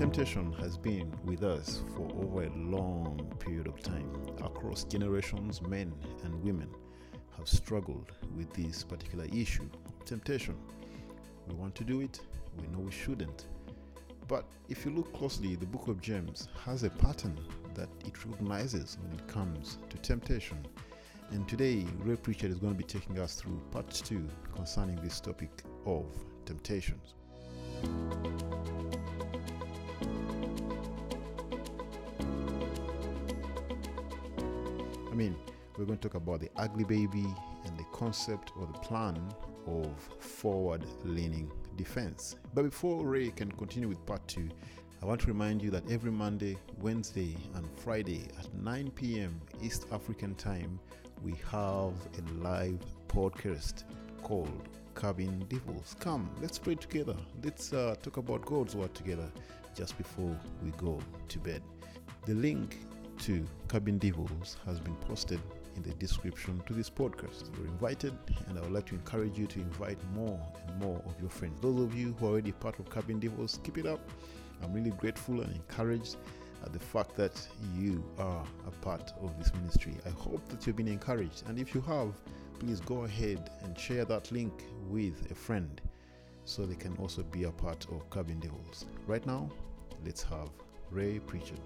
Temptation has been with us for over a long period of time. Across generations, men and women have struggled with this particular issue of temptation. We want to do it, we know we shouldn't. But if you look closely, the book of James has a pattern that it recognizes when it comes to temptation. And today, Ray Pritchard is going to be taking us through part two concerning this topic of temptations. We're going to talk about the ugly baby and the concept or the plan of forward leaning defense. But before Ray can continue with part two, I want to remind you that every Monday, Wednesday, and Friday at 9 p.m. East African time, we have a live podcast called Cabin Devils. Come, let's pray together. Let's uh, talk about God's Word together just before we go to bed. The link to Cabin Devils has been posted in the description to this podcast. You're invited, and I would like to encourage you to invite more and more of your friends. Those of you who are already part of Cabin Devils, keep it up. I'm really grateful and encouraged at the fact that you are a part of this ministry. I hope that you've been encouraged, and if you have, please go ahead and share that link with a friend so they can also be a part of Cabin Devils. Right now, let's have Ray Pritchard.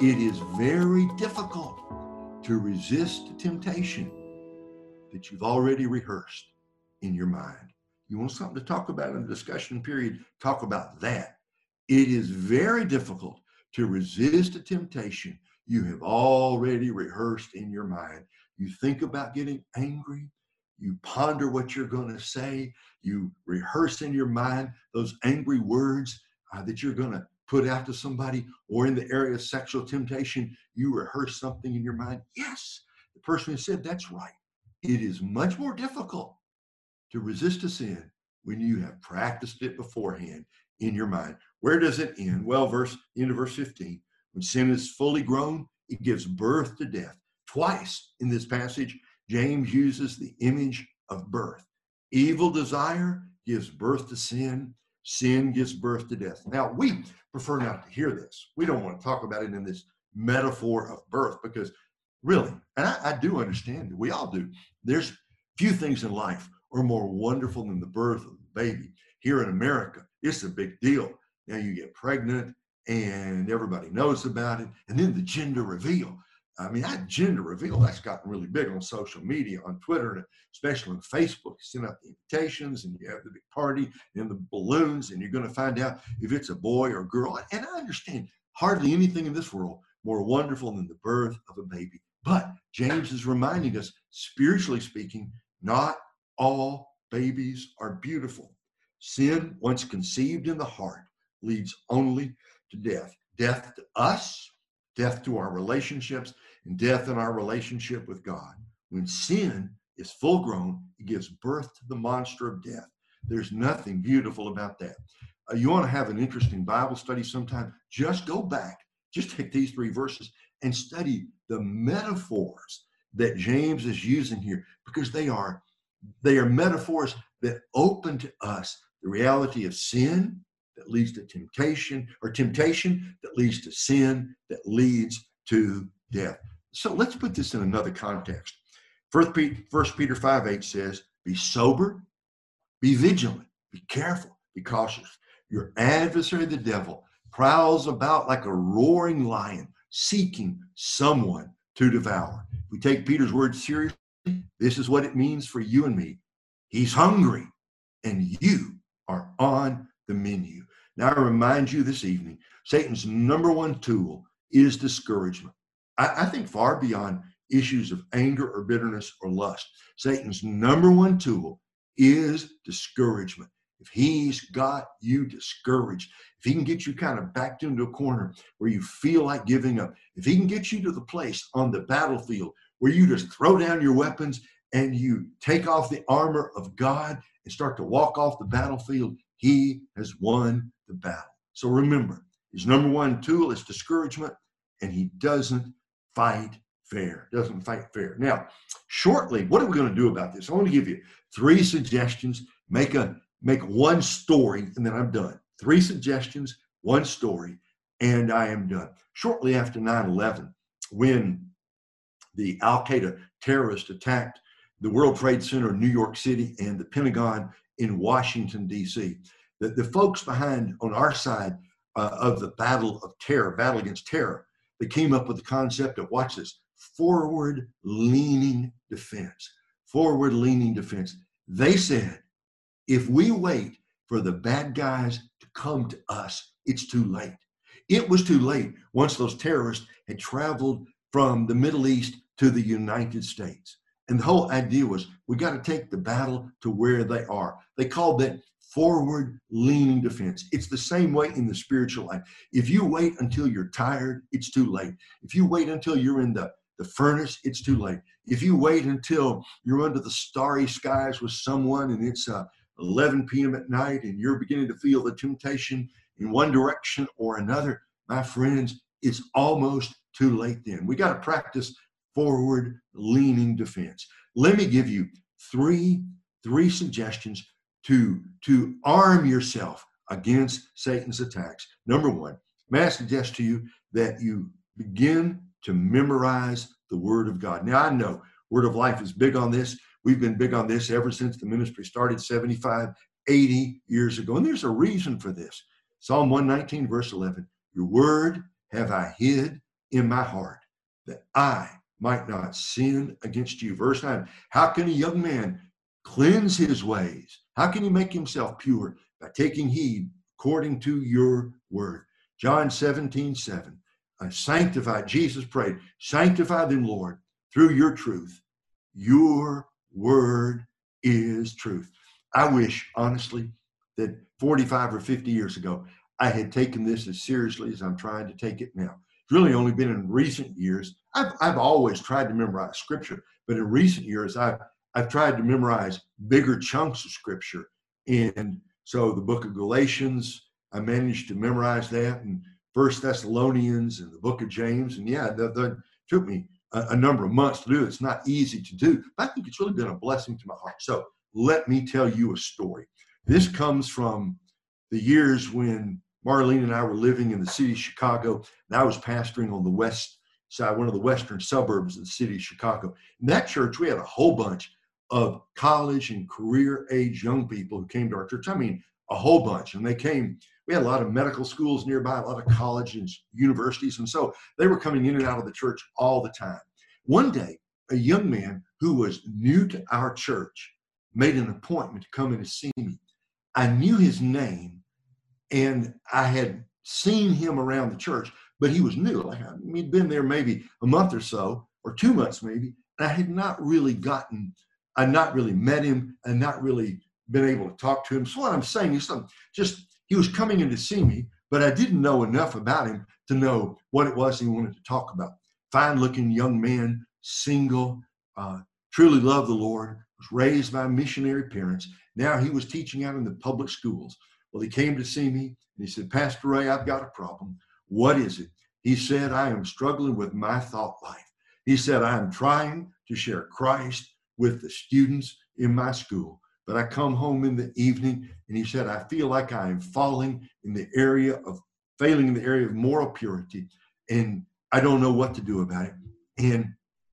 It is very difficult to resist temptation that you've already rehearsed in your mind. You want something to talk about in the discussion period? Talk about that. It is very difficult to resist a temptation you have already rehearsed in your mind. You think about getting angry, you ponder what you're going to say, you rehearse in your mind those angry words uh, that you're going to put to somebody, or in the area of sexual temptation, you rehearse something in your mind. Yes, the person has said that's right. It is much more difficult to resist a sin when you have practiced it beforehand in your mind. Where does it end? Well, verse into verse 15. When sin is fully grown, it gives birth to death. Twice in this passage, James uses the image of birth. Evil desire gives birth to sin. Sin gives birth to death. Now, we prefer not to hear this. We don't want to talk about it in this metaphor of birth because, really, and I, I do understand, we all do, there's few things in life are more wonderful than the birth of a baby. Here in America, it's a big deal. Now you get pregnant and everybody knows about it. And then the gender reveal. I mean, that gender reveal, that's gotten really big on social media, on Twitter, especially on Facebook. You send out the invitations and you have the big party and the balloons, and you're going to find out if it's a boy or a girl. And I understand hardly anything in this world more wonderful than the birth of a baby. But James is reminding us, spiritually speaking, not all babies are beautiful. Sin, once conceived in the heart, leads only to death. Death to us, death to our relationships, and death in our relationship with God. When sin is full grown, it gives birth to the monster of death. There's nothing beautiful about that. Uh, you want to have an interesting Bible study sometime? Just go back, just take these three verses and study the metaphors that James is using here because they are they are metaphors that open to us the reality of sin that leads to temptation or temptation that leads to sin that leads to death. So let's put this in another context. First Peter 5 8 says, Be sober, be vigilant, be careful, be cautious. Your adversary, the devil, prowls about like a roaring lion, seeking someone to devour. If we take Peter's words seriously, this is what it means for you and me. He's hungry, and you are on the menu. Now, I remind you this evening Satan's number one tool is discouragement. I, I think far beyond issues of anger or bitterness or lust. Satan's number one tool is discouragement. If he's got you discouraged, if he can get you kind of backed into a corner where you feel like giving up, if he can get you to the place on the battlefield where you just throw down your weapons and you take off the armor of God and start to walk off the battlefield, he has won the battle. So remember, his number one tool is discouragement, and he doesn't fight fair, doesn't fight fair. Now, shortly, what are we going to do about this? I want to give you three suggestions. Make a make one story, and then I'm done. Three suggestions, one story, and I am done. Shortly after 9/11, when the Al Qaeda terrorists attacked the World Trade Center in New York City and the Pentagon in Washington, D.C., the, the folks behind on our side uh, of the battle of terror, battle against terror, they came up with the concept of watch this forward leaning defense. Forward leaning defense. They said, if we wait for the bad guys to come to us, it's too late. It was too late once those terrorists had traveled from the Middle East to the United States. And the whole idea was we got to take the battle to where they are. They called that forward leaning defense. It's the same way in the spiritual life. If you wait until you're tired, it's too late. If you wait until you're in the, the furnace, it's too late. If you wait until you're under the starry skies with someone and it's uh, 11 p.m. at night and you're beginning to feel the temptation in one direction or another, my friends, it's almost too late then. We got to practice forward leaning defense. Let me give you three three suggestions to to arm yourself against Satan's attacks. Number 1, may I suggest to you that you begin to memorize the word of God. Now I know Word of Life is big on this. We've been big on this ever since the ministry started 75, 80 years ago. And there's a reason for this. Psalm 119, verse 11 Your word have I hid in my heart that I might not sin against you. Verse 9 How can a young man cleanse his ways? How can he make himself pure? By taking heed according to your word. John 17, 7. I sanctify, Jesus prayed, sanctify them, Lord, through your truth. Your word is truth. I wish, honestly, that 45 or 50 years ago, I had taken this as seriously as I'm trying to take it now. It's really only been in recent years. I've, I've always tried to memorize scripture, but in recent years, I've, I've tried to memorize bigger chunks of scripture. And so the book of Galatians, I managed to memorize that, and First Thessalonians and the book of James. And yeah, that, that took me a, a, number of months to do. It's not easy to do, but I think it's really been a blessing to my heart. So let me tell you a story. This comes from the years when Marlene and I were living in the city of Chicago, and I was pastoring on the west side, one of the western suburbs of the city of Chicago. In that church, we had a whole bunch of college and career age young people who came to our church. I mean, a whole bunch. And they came, we had a lot of medical schools nearby, a lot of colleges, universities. And so they were coming in and out of the church all the time. One day, a young man who was new to our church made an appointment to come in to see me. I knew his name and I had seen him around the church, but he was new. Like he'd been there maybe a month or so, or two months maybe, and I had not really gotten, I'd not really met him, and not really been able to talk to him. So what I'm saying is, some just he was coming in to see me, but I didn't know enough about him to know what it was he wanted to talk about. Fine-looking young man, single, uh, truly loved the Lord, was raised by missionary parents. Now he was teaching out in the public schools. Well, he came to see me and he said, Pastor Ray, I've got a problem. What is it? He said, I am struggling with my thought life. He said, I am trying to share Christ with the students in my school. But I come home in the evening and he said, I feel like I am falling in the area of failing in the area of moral purity. And I don't know what to do about it. And,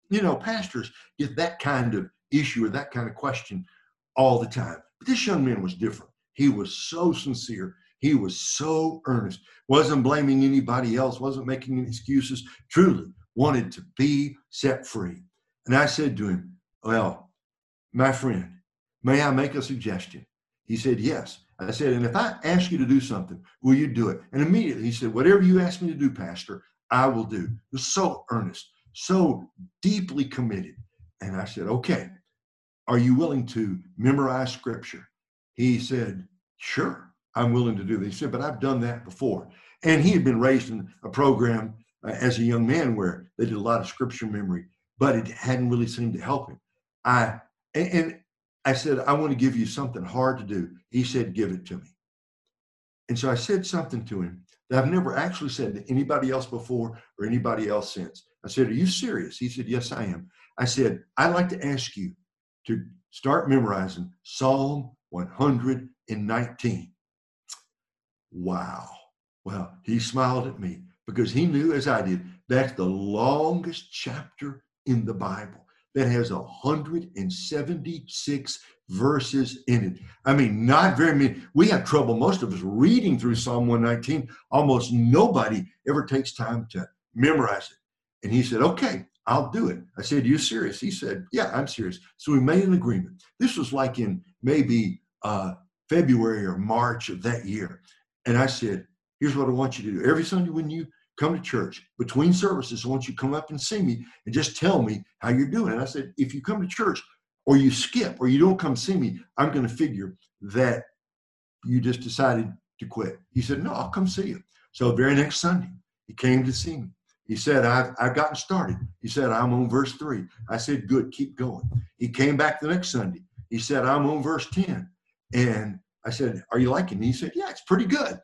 you know, pastors get that kind of issue or that kind of question all the time. But this young man was different. He was so sincere. He was so earnest. Wasn't blaming anybody else, wasn't making excuses. Truly wanted to be set free. And I said to him, Well, my friend, may I make a suggestion? He said, Yes. I said, And if I ask you to do something, will you do it? And immediately he said, Whatever you ask me to do, Pastor, I will do. He was so earnest, so deeply committed. And I said, Okay, are you willing to memorize scripture? He said, Sure, I'm willing to do this. He said, But I've done that before. And he had been raised in a program uh, as a young man where they did a lot of scripture memory, but it hadn't really seemed to help him. I and, and I said, I want to give you something hard to do. He said, Give it to me. And so I said something to him that I've never actually said to anybody else before or anybody else since. I said, Are you serious? He said, Yes, I am. I said, I'd like to ask you to start memorizing Psalm 119. Wow. Well, he smiled at me because he knew, as I did, that's the longest chapter in the Bible that has 176 verses in it. I mean, not very many. We have trouble, most of us, reading through Psalm 119. Almost nobody ever takes time to memorize it. And he said, Okay, I'll do it. I said, You serious? He said, Yeah, I'm serious. So we made an agreement. This was like in maybe uh, February or March of that year. And I said, Here's what I want you to do. Every Sunday when you come to church between services, I want you to come up and see me and just tell me how you're doing. And I said, If you come to church or you skip or you don't come see me, I'm going to figure that you just decided to quit. He said, No, I'll come see you. So very next Sunday, he came to see me. He said, I've, I've gotten started. He said, I'm on verse three. I said, good, keep going. He came back the next Sunday. He said, I'm on verse 10. And I said, Are you liking it? He said, Yeah, it's pretty good.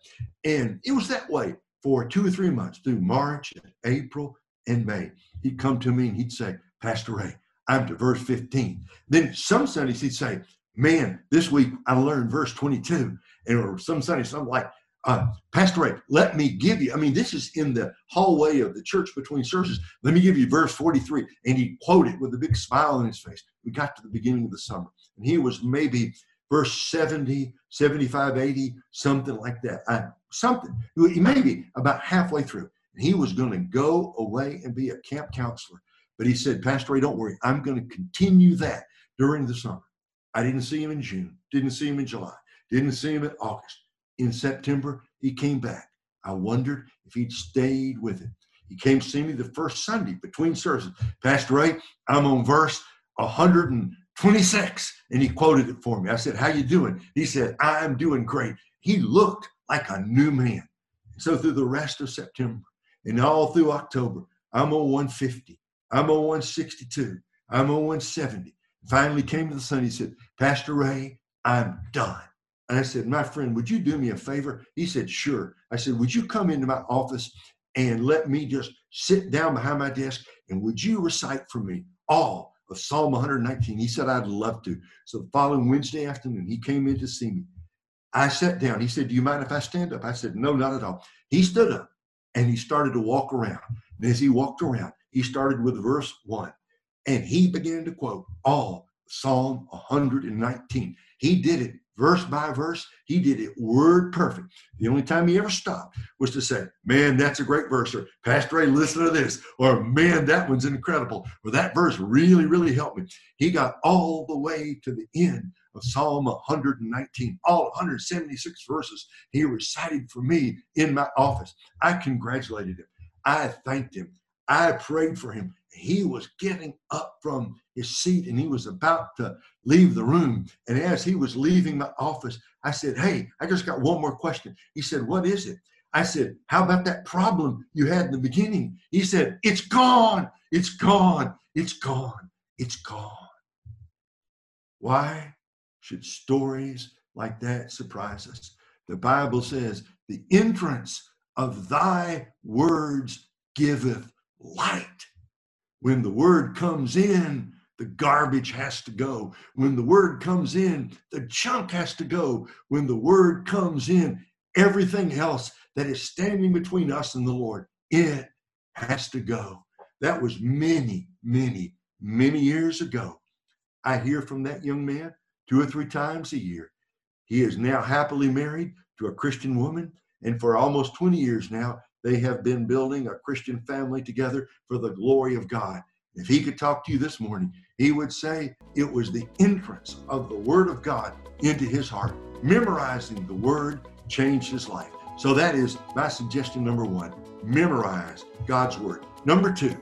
And it was that way for two or three months through March, April, and May. He'd come to me and he'd say, Pastor Ray, I'm to verse 15. Then some Sundays he'd say, Man, this week I learned verse 22. And or some Sundays, something like, uh, Pastor Ray, let me give you, I mean, this is in the hallway of the church between services. Let me give you verse 43. And he quoted with a big smile on his face. We got to the beginning of the summer. And he was maybe verse 70, 75, 80, something like that. Uh, something. Maybe about halfway through. He was going to go away and be a camp counselor. But he said, Pastor Ray, don't worry. I'm going to continue that during the summer. I didn't see him in June, didn't see him in July, didn't see him in August in September, he came back. I wondered if he'd stayed with it. He came to see me the first Sunday between services. Pastor Ray, I'm on verse 100 and he quoted it for me. I said, "How you doing?" He said, "I'm doing great." He looked like a new man. So through the rest of September and all through October, I'm on 150. I'm on 162. I'm on 170. Finally came to the Sunday. He said, Pastor Ray, I'm done. And I said, My friend, would you do me a favor? He said, Sure. I said, Would you come into my office and let me just sit down behind my desk and would you recite for me all of Psalm 119? He said, I'd love to. So the following Wednesday afternoon, he came in to see me. I sat down. He said, Do you mind if I stand up? I said, No, not at all. He stood up and he started to walk around. And as he walked around, he started with verse one and he began to quote all Psalm 119. He did it verse by verse. He did it word perfect. The only time he ever stopped was to say, Man, that's a great verse, or Pastor Ray, listen to this, or Man, that one's incredible, or that verse really, really helped me. He got all the way to the end of Psalm 119, all 176 verses he recited for me in my office. I congratulated him. I thanked him. I prayed for him. He was getting up from his seat and he was about to leave the room. And as he was leaving my office, I said, Hey, I just got one more question. He said, What is it? I said, How about that problem you had in the beginning? He said, It's gone. It's gone. It's gone. It's gone. Why should stories like that surprise us? The Bible says, The entrance of thy words giveth light. When the word comes in, the garbage has to go. When the word comes in, the junk has to go. When the word comes in, everything else that is standing between us and the Lord, it has to go. That was many, many, many years ago. I hear from that young man two or three times a year. He is now happily married to a Christian woman, and for almost 20 years now, they have been building a Christian family together for the glory of God. If he could talk to you this morning, he would say it was the entrance of the Word of God into his heart. Memorizing the Word changed his life. So that is my suggestion number one memorize God's Word. Number two,